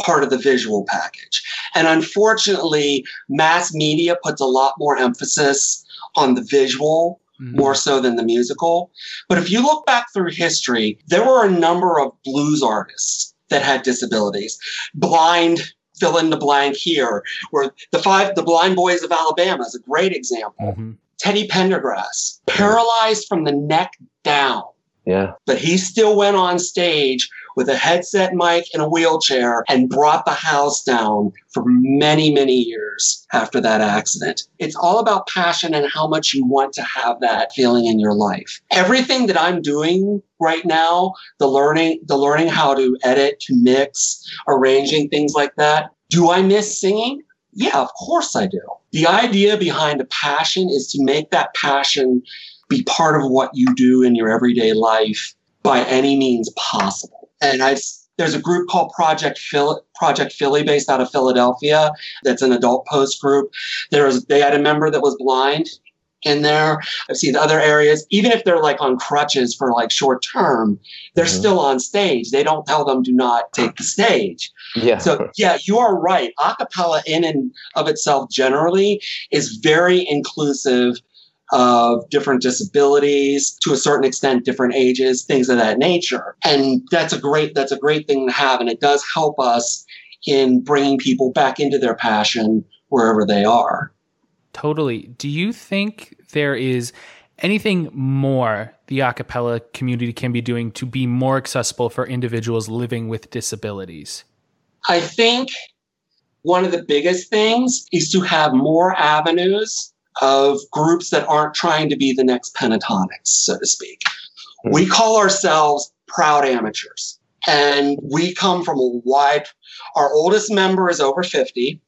part of the visual package. And unfortunately, mass media puts a lot more emphasis on the visual mm-hmm. more so than the musical. But if you look back through history, there were a number of blues artists that had disabilities. Blind fill in the blank here, where the five the blind boys of Alabama is a great example. Mm-hmm. Teddy Pendergrass, paralyzed from the neck down. Yeah. But he still went on stage with a headset mic and a wheelchair and brought the house down for many, many years after that accident. It's all about passion and how much you want to have that feeling in your life. Everything that I'm doing right now, the learning, the learning how to edit, to mix, arranging things like that. Do I miss singing? Yeah, of course I do. The idea behind a passion is to make that passion be part of what you do in your everyday life by any means possible and I've there's a group called Project Philly, Project Philly, based out of Philadelphia. That's an adult post group. There was they had a member that was blind in there. I've seen other areas, even if they're like on crutches for like short term, they're mm-hmm. still on stage. They don't tell them do not take the stage. Yeah. So yeah, you are right. Acapella in and of itself generally is very inclusive of different disabilities to a certain extent different ages things of that nature. And that's a great that's a great thing to have and it does help us in bringing people back into their passion wherever they are. Totally. Do you think there is anything more the acapella community can be doing to be more accessible for individuals living with disabilities? I think one of the biggest things is to have more avenues of groups that aren't trying to be the next Pentatonix, so to speak. We hmm. call ourselves proud amateurs, and we come from a wide. Our oldest member is over 50.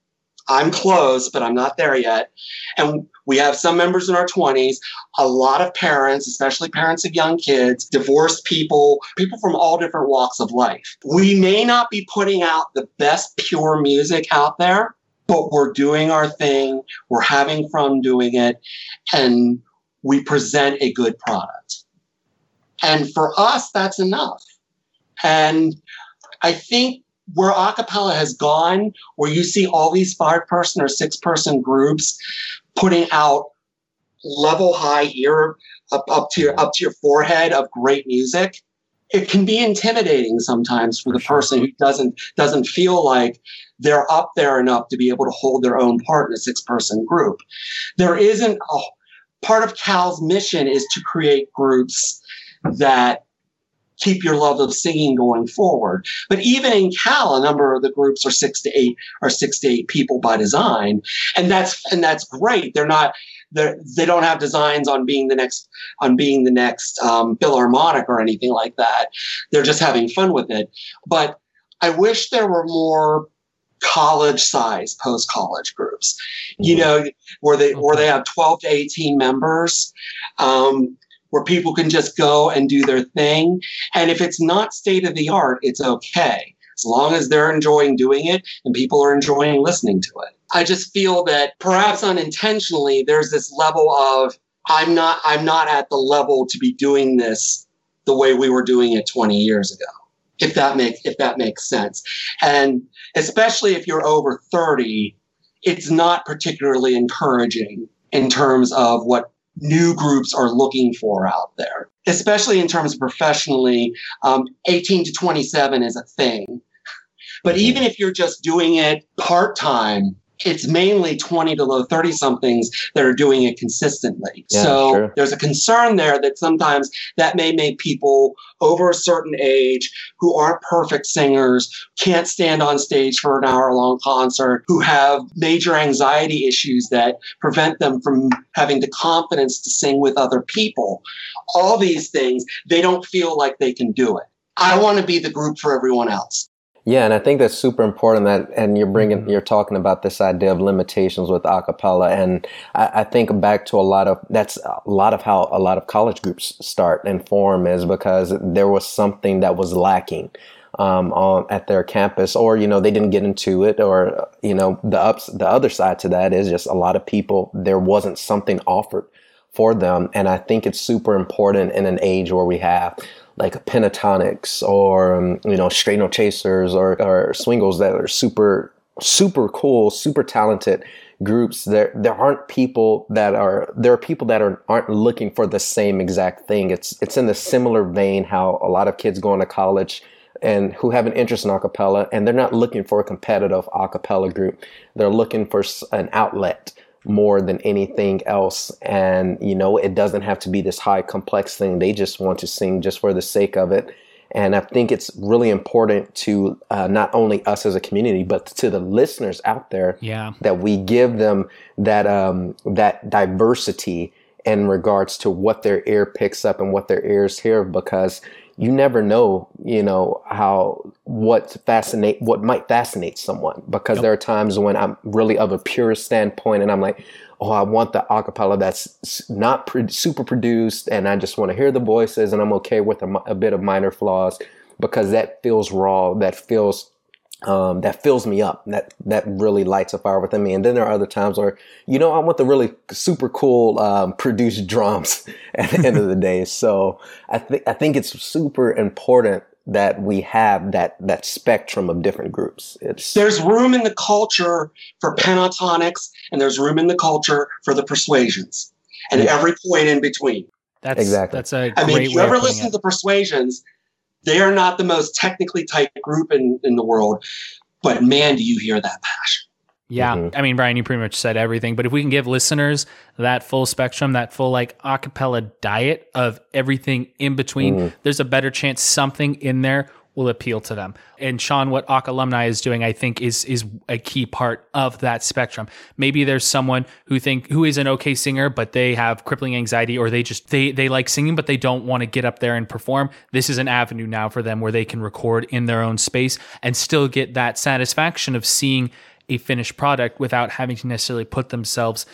I'm close, but I'm not there yet. And we have some members in our 20s, a lot of parents, especially parents of young kids, divorced people, people from all different walks of life. We may not be putting out the best pure music out there, but we're doing our thing, we're having fun doing it, and we present a good product. And for us, that's enough. And I think where acapella has gone, where you see all these five person or six person groups putting out level high ear up, up to your up to your forehead of great music, it can be intimidating sometimes for the person who doesn't doesn't feel like they're up there enough to be able to hold their own part in a six person group. There isn't a part of Cal's mission is to create groups that keep your love of singing going forward. But even in Cal, a number of the groups are six to eight or six to eight people by design. And that's and that's great. They're not they don't have designs on being the next on being the next um, Philharmonic or anything like that. They're just having fun with it. But I wish there were more college size post college groups, you mm-hmm. know, where they where they have 12 to 18 members, um, where people can just go and do their thing. And if it's not state of the art, it's okay. As long as they're enjoying doing it and people are enjoying listening to it. I just feel that perhaps unintentionally there's this level of I'm not I'm not at the level to be doing this the way we were doing it 20 years ago if that makes if that makes sense. And especially if you're over 30, it's not particularly encouraging in terms of what new groups are looking for out there. Especially in terms of professionally, um, 18 to 27 is a thing. But even if you're just doing it part time, it's mainly 20 to low 30 somethings that are doing it consistently. Yeah, so sure. there's a concern there that sometimes that may make people over a certain age who aren't perfect singers, can't stand on stage for an hour long concert, who have major anxiety issues that prevent them from having the confidence to sing with other people. All these things, they don't feel like they can do it. I want to be the group for everyone else. Yeah, and I think that's super important that, and you're bringing, mm-hmm. you're talking about this idea of limitations with acapella. And I, I, think back to a lot of, that's a lot of how a lot of college groups start and form is because there was something that was lacking. um, on at their campus, or you know they didn't get into it, or you know the ups the other side to that is just a lot of people there wasn't something offered for them, and I think it's super important in an age where we have like Pentatonix or um, you know straight no chasers or, or swingles that are super super cool, super talented groups. There there aren't people that are there are people that are aren't looking for the same exact thing. It's it's in the similar vein how a lot of kids going to college and who have an interest in acapella and they're not looking for a competitive acapella group. They're looking for an outlet more than anything else. And, you know, it doesn't have to be this high complex thing. They just want to sing just for the sake of it. And I think it's really important to uh, not only us as a community, but to the listeners out there, yeah. that we give them that um, that diversity in regards to what their ear picks up and what their ears hear, because you never know, you know, how what fascinate what might fascinate someone because yep. there are times when I'm really of a purist standpoint and I'm like, oh, I want the acapella that's not pre- super produced and I just want to hear the voices and I'm okay with a, a bit of minor flaws because that feels raw, that feels um, that fills me up. That that really lights a fire within me. And then there are other times where, you know, I want the really super cool um, produced *laughs* drums at the end of the day. So I think I think it's super important that we have that that spectrum of different groups. It's there's room in the culture for Pentatonix, and there's room in the culture for the persuasions, and yeah. every point in between. That's exactly. That's a. I mean, if you ever listen it. to the persuasions, they are not the most technically tight group in, in the world, but man, do you hear that passion. Yeah. Mm-hmm. I mean, Brian, you pretty much said everything, but if we can give listeners that full spectrum, that full like acapella diet of everything in between, mm-hmm. there's a better chance something in there will appeal to them. And Sean, what ACA alumni is doing, I think, is is a key part of that spectrum. Maybe there's someone who think who is an okay singer, but they have crippling anxiety, or they just they they like singing, but they don't want to get up there and perform. This is an avenue now for them where they can record in their own space and still get that satisfaction of seeing a finished product without having to necessarily put themselves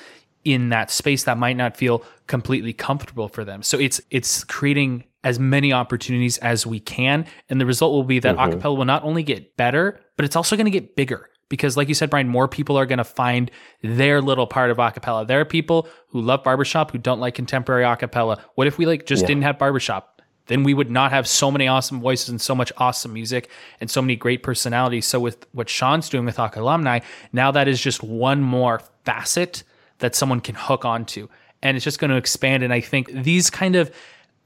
in that space that might not feel completely comfortable for them. So it's it's creating as many opportunities as we can. And the result will be that mm-hmm. acapella will not only get better, but it's also going to get bigger. Because, like you said, Brian, more people are going to find their little part of acapella. There are people who love barbershop who don't like contemporary acapella. What if we like just yeah. didn't have barbershop? Then we would not have so many awesome voices and so much awesome music and so many great personalities. So, with what Sean's doing with ACA alumni, now that is just one more facet that someone can hook onto. And it's just going to expand. And I think these kind of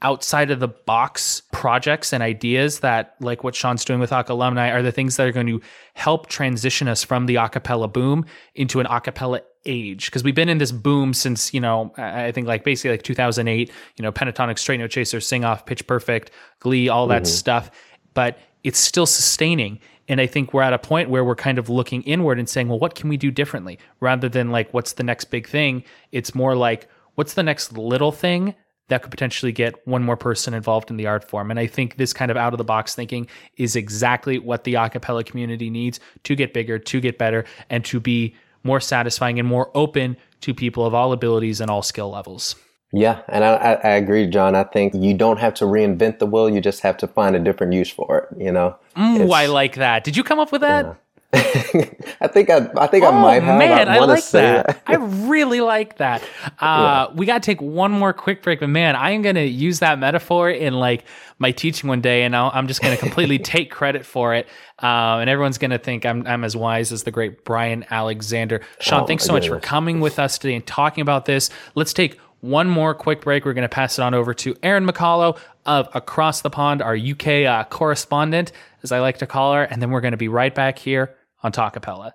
outside of the box projects and ideas that like what Sean's doing with ACA alumni are the things that are going to help transition us from the acapella boom into an acapella age. Because we've been in this boom since you know I think like basically like 2008 you know pentatonic straight no chaser sing off pitch perfect glee all that mm-hmm. stuff. But it's still sustaining. And I think we're at a point where we're kind of looking inward and saying well what can we do differently? Rather than like what's the next big thing it's more like what's the next little thing that could potentially get one more person involved in the art form. And I think this kind of out of the box thinking is exactly what the acapella community needs to get bigger, to get better, and to be more satisfying and more open to people of all abilities and all skill levels. Yeah, and I, I, agree, John. I think you don't have to reinvent the wheel; you just have to find a different use for it. You know. Mm, I like that. Did you come up with that? Yeah. *laughs* I think I, I think oh, I might have. Man, I, I like that. that. I really like that. *laughs* Uh, yeah. We got to take one more quick break, but man, I am going to use that metaphor in like my teaching one day, and i am just going to completely *laughs* take credit for it. Uh, and everyone's going to think I'm, I'm as wise as the great Brian Alexander. Sean, oh, thanks so much for coming with us today and talking about this. Let's take one more quick break. We're going to pass it on over to Erin McCullough of Across the Pond, our UK uh, correspondent, as I like to call her. And then we're going to be right back here on Talkapella.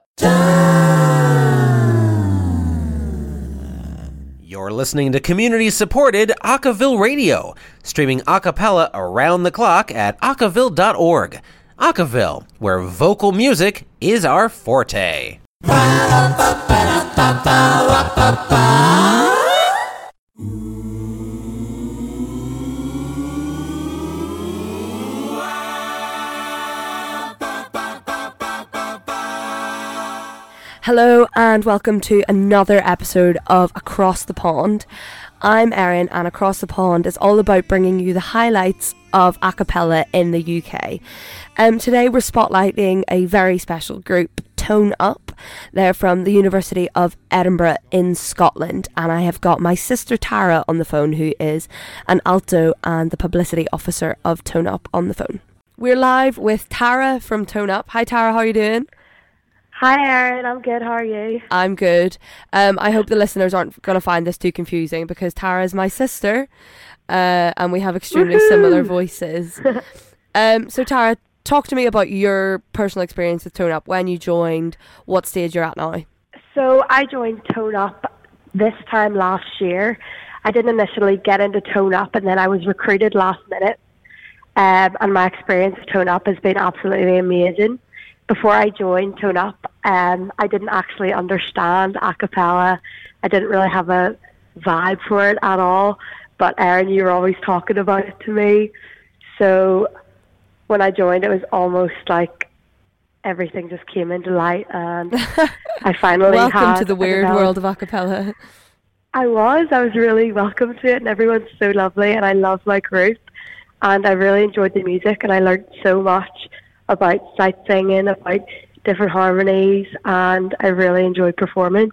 You're listening to community supported Acaville Radio, streaming acapella around the clock at acaville.org. Acaville, where vocal music is our forte. Hello and welcome to another episode of Across the Pond. I'm Erin, and Across the Pond is all about bringing you the highlights of a cappella in the UK. Um, today we're spotlighting a very special group, Tone Up. They're from the University of Edinburgh in Scotland, and I have got my sister Tara on the phone, who is an alto and the publicity officer of Tone Up on the phone. We're live with Tara from Tone Up. Hi Tara, how are you doing? Hi, Erin. I'm good. How are you? I'm good. Um, I hope the listeners aren't going to find this too confusing because Tara is my sister, uh, and we have extremely Woohoo! similar *laughs* voices. um, so Tara, talk to me about your personal experience with Tone Up when you joined, what stage you're at now. So I joined Tone Up this time last year. I didn't initially get into Tone Up, and then I was recruited last minute. Um, and my experience with Tone Up has been absolutely amazing. Before I joined Tone Up, um, I didn't actually understand a cappella. I didn't really have a vibe for it at all. But Erin, you were always talking about it to me. So when I joined, it was almost like everything just came into light, and *laughs* I finally Welcome to the weird world of a cappella. I was. I was really welcome to it, and everyone's so lovely, and I love my group, and I really enjoyed the music, and I learned so much about sight singing, about different harmonies, and I really enjoyed performing.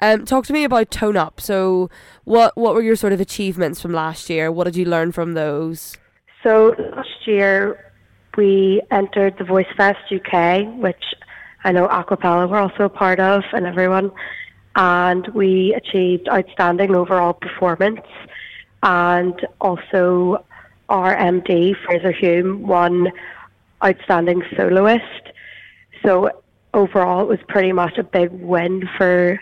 Um, talk to me about Tone Up. So, what what were your sort of achievements from last year? What did you learn from those? So last year we entered the Voice Fest UK, which I know Aquapella were also a part of, and everyone, and we achieved outstanding overall performance, and also our MD Fraser Hume won outstanding soloist. So overall, it was pretty much a big win for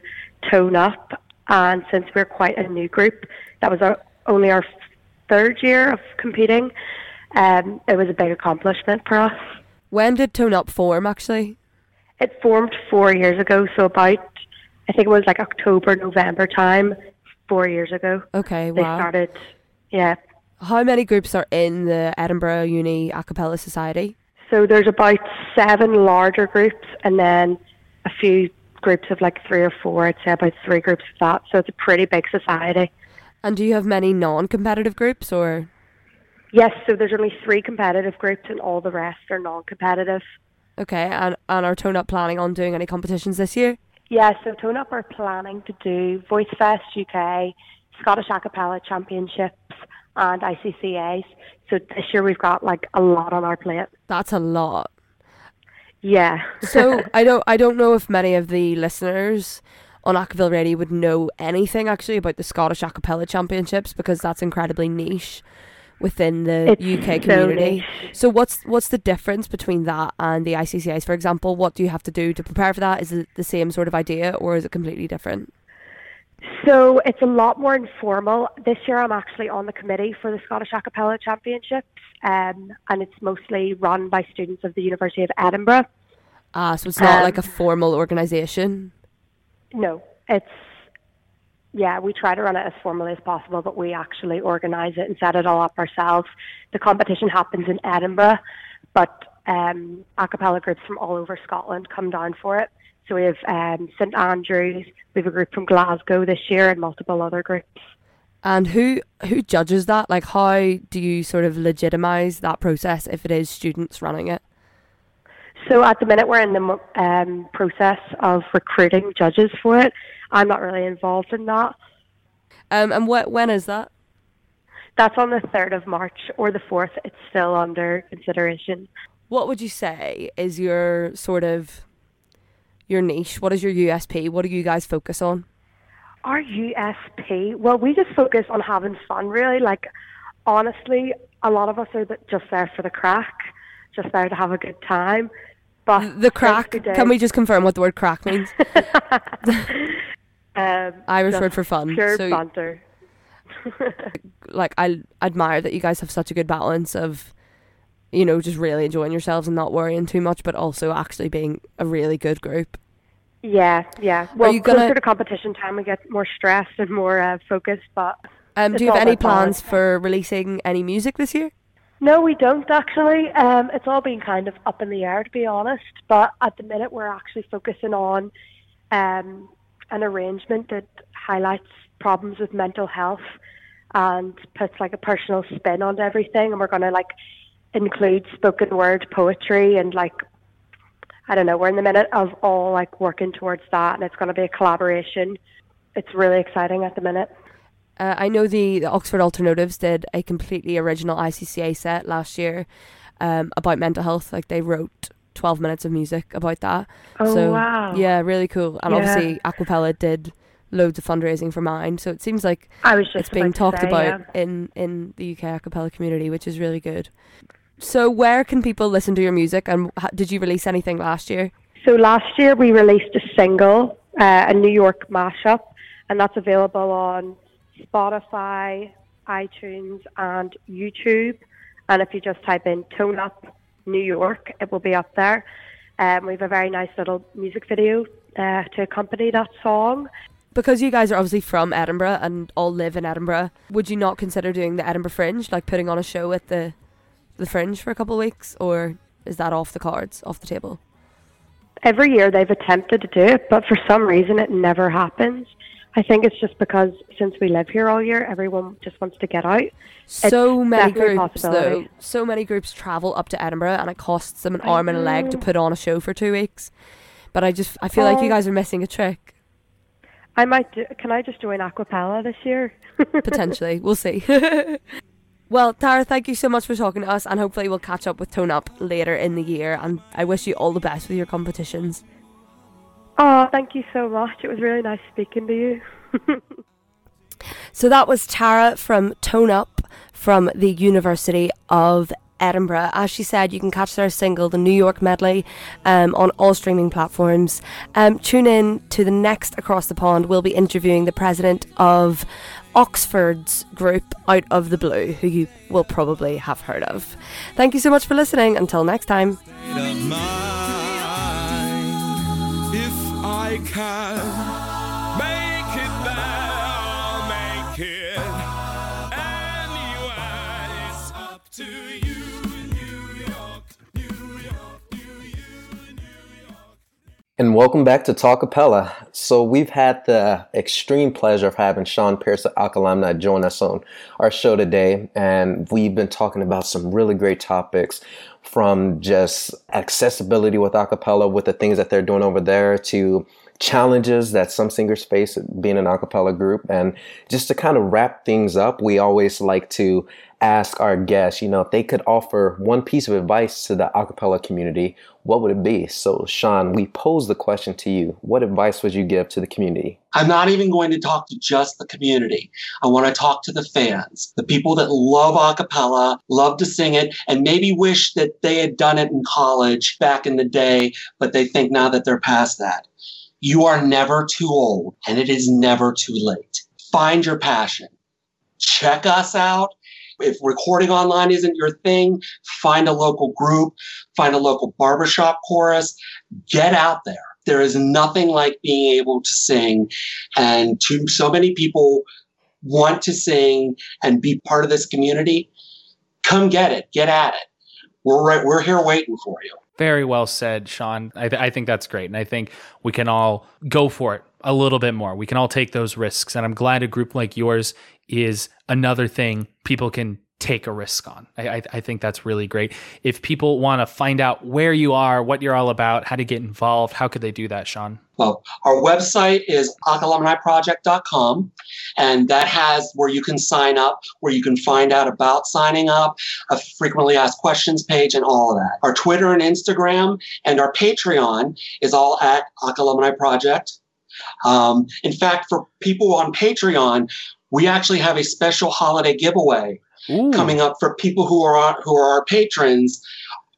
Tone Up, and since we're quite a new group, that was our only our third year of competing. Um, it was a big accomplishment for us. When did Tone Up form? Actually, It formed four years ago, so about I think it was like October, November time, four years ago. okay, They wow. started, yeah. How many groups are in the Edinburgh Uni A Cappella Society? So there's about seven larger groups, and then a few groups of like three or four. I'd say about three groups of that. So it's a pretty big society. And do you have many non-competitive groups, or Yes, so there's only three competitive groups, and all the rest are non-competitive. okay? And and are Tone Up planning on doing any competitions this year? Yeah, so Tone Up are planning to do Voice Fest UK, Scottish Acapella Championships, and ICCAs. So this year we've got like a lot on our plate. That's a lot. Yeah. So *laughs* I don't I don't know if many of the listeners on Acaville Radio would know anything actually about the Scottish A Cappella Championships because that's incredibly niche within the It's UK community. niche. So what's what's the difference between that and the ICCAs? For example, what do you have to do to prepare for that? Is it the same sort of idea or is it completely different? So it's a lot more informal. This year I'm actually on the committee for the Scottish Acapella Championships, um, and it's mostly run by students of the University of Edinburgh. Ah, so it's not Um, like a formal organisation. No, it's yeah, we try to run it as formally as possible, but we actually organise it and set it all up ourselves. The competition happens in Edinburgh, but um, a cappella groups from all over Scotland come down for it. So we have um, St Andrews, we have a group from Glasgow this year, and multiple other groups. And who who judges that? Like how do you sort of legitimize that process if it is students running it? So at the minute, we're in the um, process of recruiting judges for it. I'm not really involved in that. Um, and what when is that? That's on the 3rd of March or the 4th. It's still under consideration. What would you say is your sort of your niche? What is your USP? What do you guys focus on? Our USP, well, we just focus on having fun, really. Like, honestly, a lot of us are just there for the crack, just there to have a good time. But The crack. Can we just confirm what the word crack means? *laughs* um, Irish word for fun. Pure So- banter. *laughs* like I admire that you guys have such a good balance of you know just really enjoying yourselves and not worrying too much but also actually being a really good group Yeah, yeah. Well, you gonna- closer to competition time, we get more stressed and more uh, focused. But um do you have any plans for releasing any music this year no, we don't actually. Um, it's all been kind of up in the air, to be honest. But at the minute, we're actually focusing on um, an arrangement that highlights problems with mental health and puts like a personal spin on everything. And we're going to like include spoken word poetry and like I don't know. We're in the minute of all like working towards that, and it's going to be a collaboration. It's really exciting at the minute. Uh, I know the, the Oxford Alternotives did a completely original ICCA set last year um, about mental health. Like they wrote 12 minutes of music about that. Oh, so, wow. Yeah, really cool. And Yeah. obviously, Aquapella did loads of fundraising for Mind. So it seems like I was just it's being talked say, about yeah. in, in the UK acapella community, which is really good. So, where can people listen to your music? And did you release anything last year? So last year we released a single, uh, a New York mashup, and that's available on Spotify, iTunes, and YouTube. And if you just type in "Tone Up New York," it will be up there. Um, we have a very nice little music video uh, to accompany that song. Because you guys are obviously from Edinburgh and all live in Edinburgh, would you not consider doing the Edinburgh Fringe, like putting on a show at the the Fringe for a couple of weeks, or is that off the cards, off the table? Every year they've attempted to do it, but for some reason it never happens. I think it's just because since we live here all year, everyone just wants to get out. So many groups, though. So many groups travel up to Edinburgh, and it costs them an arm and a leg to put on a show for two weeks. But I just, I feel like you guys are missing a trick. I might do. Can I just join Aquapella this year? *laughs* Potentially, we'll see. *laughs* well, Tara, thank you so much for talking to us, and hopefully we'll catch up with Tone Up later in the year. And I wish you all the best with your competitions. Oh, thank you so much. It was really nice speaking to you. *laughs* So that was Tara from Tone Up from the University of Edinburgh. As she said, you can catch their single, the New York Medley, um, on all streaming platforms. Um, tune in to the next Across the Pond. We'll be interviewing the president of Oxford's group Out of the Blue, who you will probably have heard of. Thank you so much for listening. Until next time. I can And welcome back to Talkapella. So we've had the extreme pleasure of having Sean Pierce at Alumni join us on our show today, and we've been talking about some really great topics from just accessibility with acapella, with the things that they're doing over there, to challenges that some singers face being an acapella group, and just to kind of wrap things up, we always like to ask our guests, you know, if they could offer one piece of advice to the acapella community, what would it be? So, Sean, we pose the question to you. What advice would you give to the community? I'm not even going to talk to just the community. I want to talk to the fans, the people that love a cappella, love to sing it, and maybe wish that they had done it in college back in the day, but they think now that they're past that. You are never too old, and it is never too late. Find your passion. Check us out. If recording online isn't your thing, find a local group, find a local barbershop chorus, get out there. There is nothing like being able to sing and to so many people want to sing and be part of this community. Come get it, get at it. We're right, we're here waiting for you. Very well said, Sean. I, th- I think that's great. And I think we can all go for it a little bit more. We can all take those risks. And I'm glad a group like yours is another thing people can take a risk on. I, I, I think that's really great. If people want to find out where you are, what you're all about, how to get involved, how could they do that, Sean? Well, our website is alumniproject.com, and that has where you can sign up, where you can find out about signing up, a frequently asked questions page, and all of that. Our Twitter and Instagram and our Patreon is all at Alumni Project. Um, in fact, for people on Patreon, we actually have a special holiday giveaway Ooh. coming up for people who are on, who are our patrons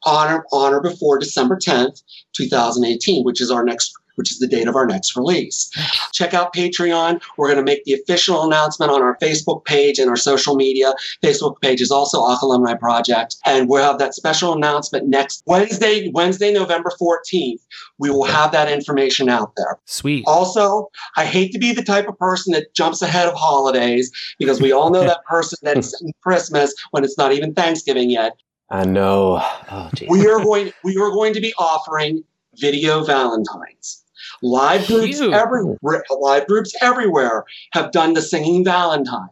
on or, on or before December 10th, 2018, which is our next which is the date of our next release. *sighs* Check out Patreon. We're going to make the official announcement on our Facebook page and our social media. Facebook page is also ACA Alumni Project. And we'll have that special announcement next Wednesday, Wednesday, November 14th. We will have that information out there. Sweet. Also, I hate to be the type of person that jumps ahead of holidays because we all know that *laughs* person that's in Christmas when it's not even Thanksgiving yet. I know. Oh. We are going we are going to be offering video Valentines. Live groups Cute. every live groups everywhere have done the singing Valentine.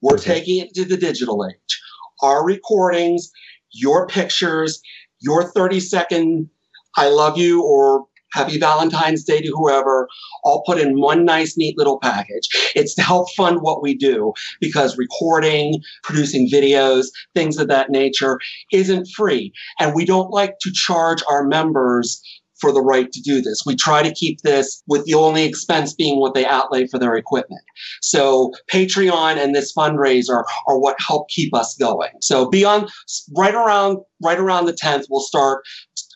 We're Mhm. taking it to the digital age. Our recordings, your pictures, your 30 second I love you or happy Valentine's Day to whoever, all put in one nice, neat little package. It's to help fund what we do because recording, producing videos, things of that nature isn't free. And we don't like to charge our members for the right to do this. We try to keep this with the only expense being what they outlay for their equipment. So Patreon and this fundraiser are what help keep us going. So beyond right around right around the 10th, we'll start.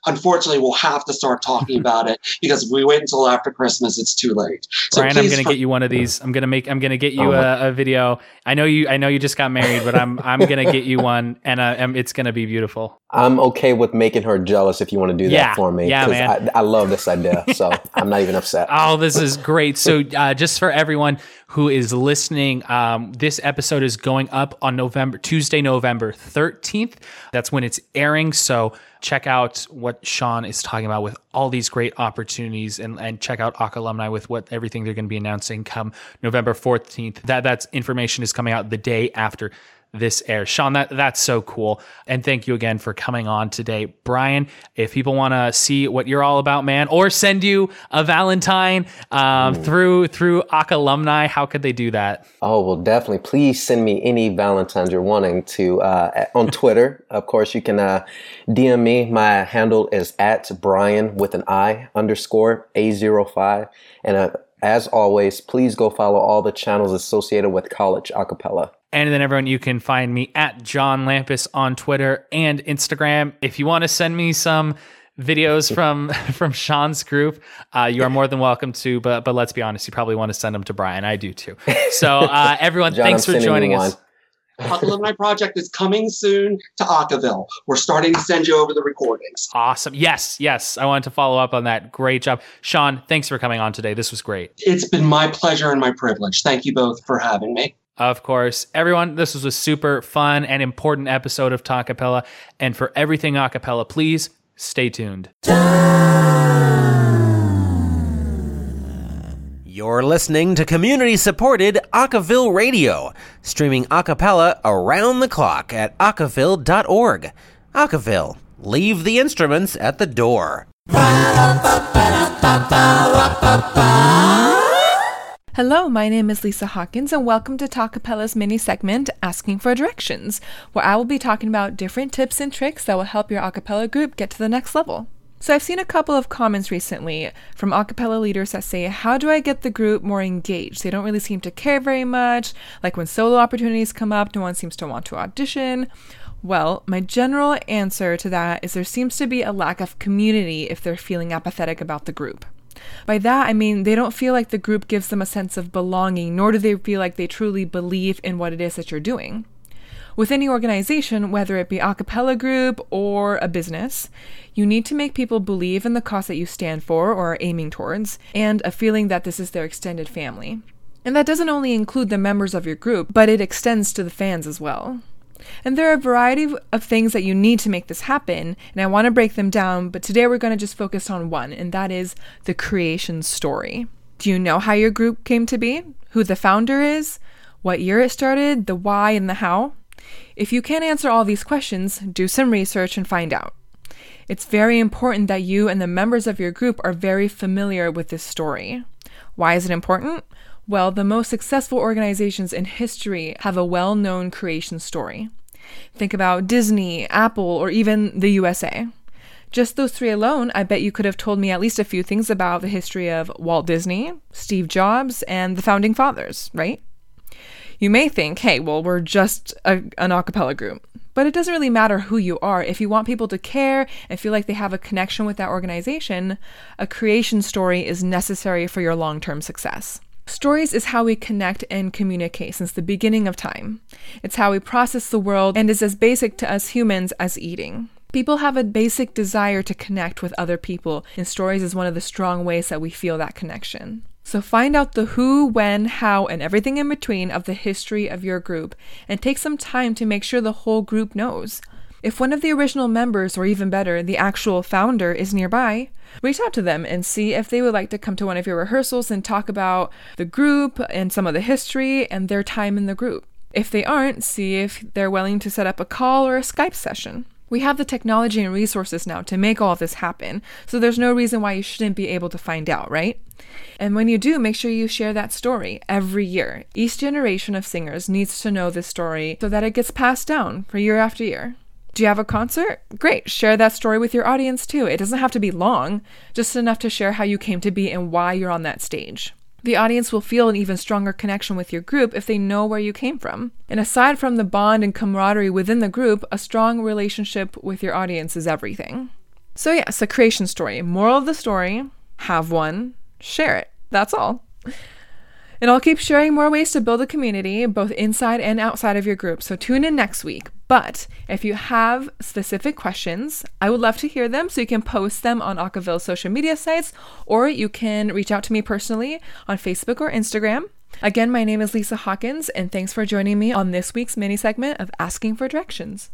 Unfortunately, we'll have to start talking *laughs* about it because if we wait until after Christmas, it's too late. So Brian, I'm gonna for- get you one of these. I'm gonna make. I'm gonna get you Oh a, a video. I know you. I know you just got married, but I'm. I'm gonna get you one, and uh, um, it's gonna be beautiful. I'm okay with making her jealous if you want to do Yeah. that for me. Yeah, 'cause man. I, I love this idea, so *laughs* I'm not even upset. Oh, this is great. So, uh, just for everyone who is listening, um, this episode is going up on November, Tuesday, November 13th. That's when it's airing. So, check out what Sean is talking about with all these great opportunities and, and check out ACA alumni with what everything they're going to be announcing come November 14th. That, that's information is coming out the day after this airs. Sean, that that's so cool. And thank you again for coming on today. Brian, if people want to see what you're all about, man, or send you a Valentine um, through through ACA alumni, how could they do that? Oh, well, definitely. Please send me any Valentines you're wanting to uh, on Twitter. *laughs* Of course, you can uh, DM me. My handle is at Brian with an I underscore A05. And uh, as always, please go follow all the channels associated with College Acapella. And then everyone, you can find me at John Lampus on Twitter and Instagram. If you want to send me some videos *laughs* from from Sean's group, uh, you are more than welcome to. But but let's be honest, you probably want to send them to Brian. I do too. So *laughs* uh, everyone, John, thanks I'm for sending you joining one. us. ACA Alumni Project is coming soon to Acaville. We're starting to send you over the recordings. Awesome. Yes, yes. I wanted to follow up on that. Great job. Sean, thanks for coming on today. This was great. It's been my pleasure and my privilege. Thank you both for having me. Of course. Everyone, this was a super fun and important episode of Talkapella. And for everything acapella, please stay tuned. You're listening to community supported Acaville Radio, streaming a cappella around the clock at acaville.org. Acaville, leave the instruments at the door. Hello, my name is Lisa Hawkins, and welcome to Talkapella's mini segment, Asking for Directions, where I will be talking about different tips and tricks that will help your acapella group get to the next level. So, I've seen a couple of comments recently from acapella leaders that say, How do I get the group more engaged? They don't really seem to care very much. Like when solo opportunities come up, no one seems to want to audition. Well, my general answer to that is there seems to be a lack of community if they're feeling apathetic about the group. By that, I mean they don't feel like the group gives them a sense of belonging, nor do they feel like they truly believe in what it is that you're doing. With any organization, whether it be a cappella group or a business, you need to make people believe in the cause that you stand for or are aiming towards, and a feeling that this is their extended family. And that doesn't only include the members of your group, but it extends to the fans as well. And there are a variety of- things that you need to make this happen, and I want to break them down, but today we're going to just focus on one, and that is the creation story. Do you know how your group came to be? Who the founder is? What year it started? The why and the how? If you can't answer all these questions, do some research and find out. It's very important that you and the members of your group are very familiar with this story. Why is it important? Well, the most successful organizations in history have a well known creation story. Think about Disney, Apple, or even the USA. Just those three alone, I bet you could have told me at least a few things about the history of Walt Disney, Steve Jobs, and the founding fathers, right? You may think, hey, well, we're just a, an a cappella group. But it doesn't really matter who you are. If you want people to care and feel like they have a connection with that organization, a creation story is necessary for your long term success. Stories is how we connect and communicate since the beginning of time. It's how we process the world and is as basic to us humans as eating. People have a basic desire to connect with other people, and stories is one of the strong ways that we feel that connection. So find out the who, when, how, and everything in between of the history of your group, and take some time to make sure the whole group knows. If one of the original members, or even better, the actual founder, is nearby, reach out to them and see if they would like to come to one of your rehearsals and talk about the group and some of the history and their time in the group. If they aren't, see if they're willing to set up a call or a Skype session. We have the technology and resources now to make all this happen, so there's no reason why you shouldn't be able to find out, right? And when you do, make sure you share that story every year. Each generation of singers needs to know this story so that it gets passed down for year after year. Do you have a concert? Great, share that story with your audience too. It doesn't have to be long, just enough to share how you came to be and why you're on that stage. The audience will feel an even stronger connection with your group if they know where you came from. And aside from the bond and camaraderie within the group, a strong relationship with your audience is everything. So, yes, a creation story. Moral of the story have one, share it. That's all. And I'll keep sharing more ways to build a community, both inside and outside of your group. So tune in next week. But if you have specific questions, I would love to hear them. So you can post them on Acaville's social media sites, or you can reach out to me personally on Facebook or Instagram. Again, my name is Lisa Hawkins, and thanks for joining me on this week's mini segment of Asking for Directions.